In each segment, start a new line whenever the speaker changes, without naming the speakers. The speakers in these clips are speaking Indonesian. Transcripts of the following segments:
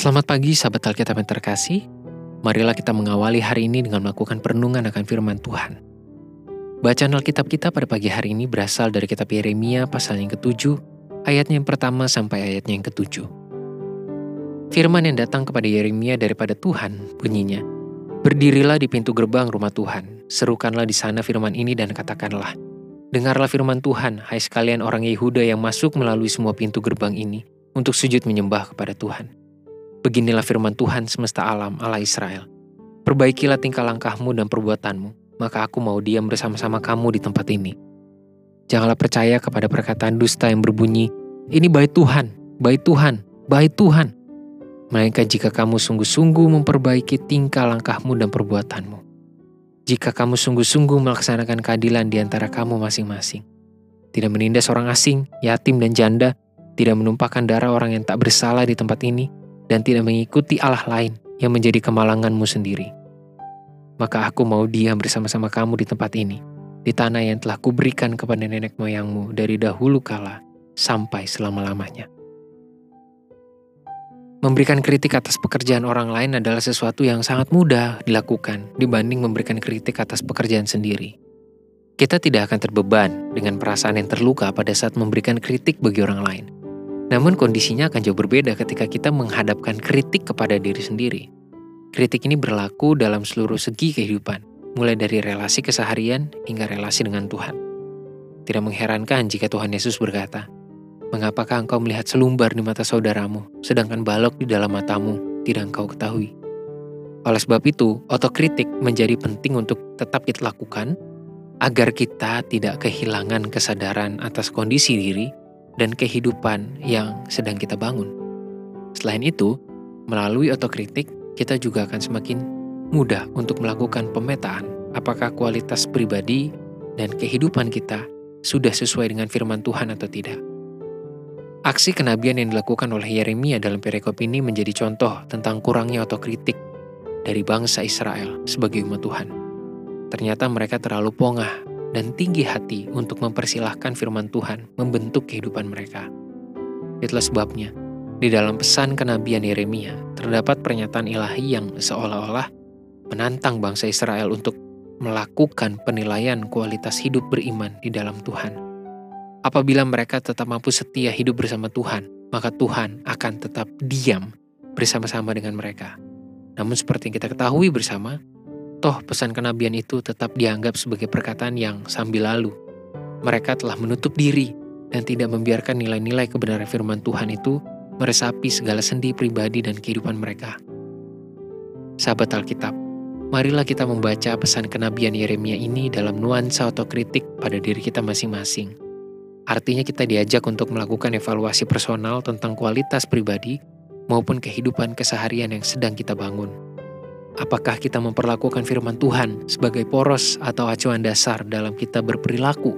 Selamat pagi sahabat Alkitab yang terkasih. Marilah kita mengawali hari ini dengan melakukan perenungan akan firman Tuhan. Bacaan Alkitab kita pada pagi hari ini berasal dari kitab Yeremia pasal yang ketujuh, ayatnya yang pertama sampai ayatnya yang ketujuh. Firman yang datang kepada Yeremia daripada Tuhan bunyinya, Berdirilah di pintu gerbang rumah Tuhan, serukanlah di sana firman ini dan katakanlah, Dengarlah firman Tuhan, hai sekalian orang Yehuda yang masuk melalui semua pintu gerbang ini, untuk sujud menyembah kepada Tuhan. Beginilah firman Tuhan semesta alam Allah Israel. Perbaikilah tingkah langkahmu dan perbuatanmu, maka aku mau diam bersama-sama kamu di tempat ini. Janganlah percaya kepada perkataan dusta yang berbunyi, ini bait Tuhan, bait Tuhan, bait Tuhan. Melainkan jika kamu sungguh-sungguh memperbaiki tingkah langkahmu dan perbuatanmu. Jika kamu sungguh-sungguh melaksanakan keadilan di antara kamu masing-masing. Tidak menindas orang asing, yatim dan janda, tidak menumpahkan darah orang yang tak bersalah di tempat ini, dan tidak mengikuti Allah lain yang menjadi kemalanganmu sendiri. Maka aku mau diam bersama-sama kamu di tempat ini, di tanah yang telah kuberikan kepada nenek moyangmu dari dahulu kala sampai selama-lamanya. Memberikan kritik atas pekerjaan orang lain adalah sesuatu yang sangat mudah dilakukan dibanding memberikan kritik atas pekerjaan sendiri. Kita tidak akan terbeban dengan perasaan yang terluka pada saat memberikan kritik bagi orang lain namun kondisinya akan jauh berbeda ketika kita menghadapkan kritik kepada diri sendiri. Kritik ini berlaku dalam seluruh segi kehidupan, mulai dari relasi keseharian hingga relasi dengan Tuhan. Tidak mengherankan jika Tuhan Yesus berkata, Mengapakah engkau melihat selumbar di mata saudaramu, sedangkan balok di dalam matamu tidak engkau ketahui? Oleh sebab itu, otokritik menjadi penting untuk tetap kita lakukan agar kita tidak kehilangan kesadaran atas kondisi diri dan kehidupan yang sedang kita bangun. Selain itu, melalui otokritik, kita juga akan semakin mudah untuk melakukan pemetaan apakah kualitas pribadi dan kehidupan kita sudah sesuai dengan firman Tuhan atau tidak. Aksi kenabian yang dilakukan oleh Yeremia dalam perikop ini menjadi contoh tentang kurangnya otokritik dari bangsa Israel sebagai umat Tuhan. Ternyata mereka terlalu pongah dan tinggi hati untuk mempersilahkan firman Tuhan membentuk kehidupan mereka. Itulah sebabnya, di dalam pesan kenabian Yeremia terdapat pernyataan ilahi yang seolah-olah menantang bangsa Israel untuk melakukan penilaian kualitas hidup beriman di dalam Tuhan. Apabila mereka tetap mampu setia hidup bersama Tuhan, maka Tuhan akan tetap diam bersama-sama dengan mereka. Namun seperti yang kita ketahui bersama, Toh pesan kenabian itu tetap dianggap sebagai perkataan yang sambil lalu. Mereka telah menutup diri dan tidak membiarkan nilai-nilai kebenaran firman Tuhan itu meresapi segala sendi pribadi dan kehidupan mereka. Sahabat Alkitab, marilah kita membaca pesan kenabian Yeremia ini dalam nuansa otokritik pada diri kita masing-masing. Artinya kita diajak untuk melakukan evaluasi personal tentang kualitas pribadi maupun kehidupan keseharian yang sedang kita bangun. Apakah kita memperlakukan firman Tuhan sebagai poros atau acuan dasar dalam kita berperilaku?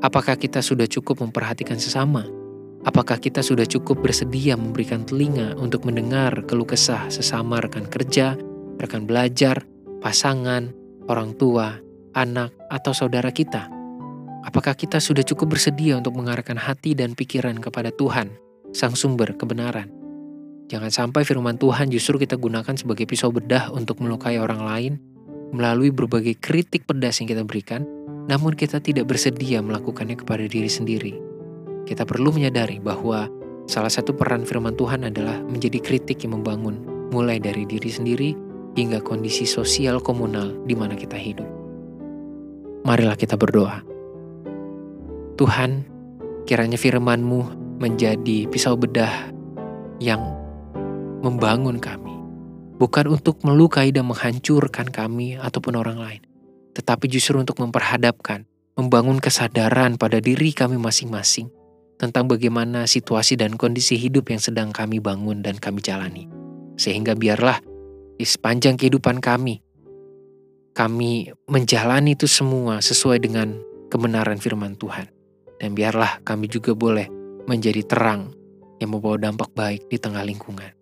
Apakah kita sudah cukup memperhatikan sesama? Apakah kita sudah cukup bersedia memberikan telinga untuk mendengar keluh kesah sesama rekan kerja, rekan belajar, pasangan, orang tua, anak, atau saudara kita? Apakah kita sudah cukup bersedia untuk mengarahkan hati dan pikiran kepada Tuhan, Sang Sumber kebenaran? Jangan sampai firman Tuhan justru kita gunakan sebagai pisau bedah untuk melukai orang lain melalui berbagai kritik pedas yang kita berikan, namun kita tidak bersedia melakukannya kepada diri sendiri. Kita perlu menyadari bahwa salah satu peran firman Tuhan adalah menjadi kritik yang membangun, mulai dari diri sendiri hingga kondisi sosial komunal di mana kita hidup. Marilah kita berdoa. Tuhan, kiranya firman-Mu menjadi pisau bedah yang membangun kami, bukan untuk melukai dan menghancurkan kami ataupun orang lain, tetapi justru untuk memperhadapkan, membangun kesadaran pada diri kami masing-masing tentang bagaimana situasi dan kondisi hidup yang sedang kami bangun dan kami jalani. Sehingga biarlah di sepanjang kehidupan kami, kami menjalani itu semua sesuai dengan kebenaran firman Tuhan. Dan biarlah kami juga boleh menjadi terang yang membawa dampak baik di tengah lingkungan.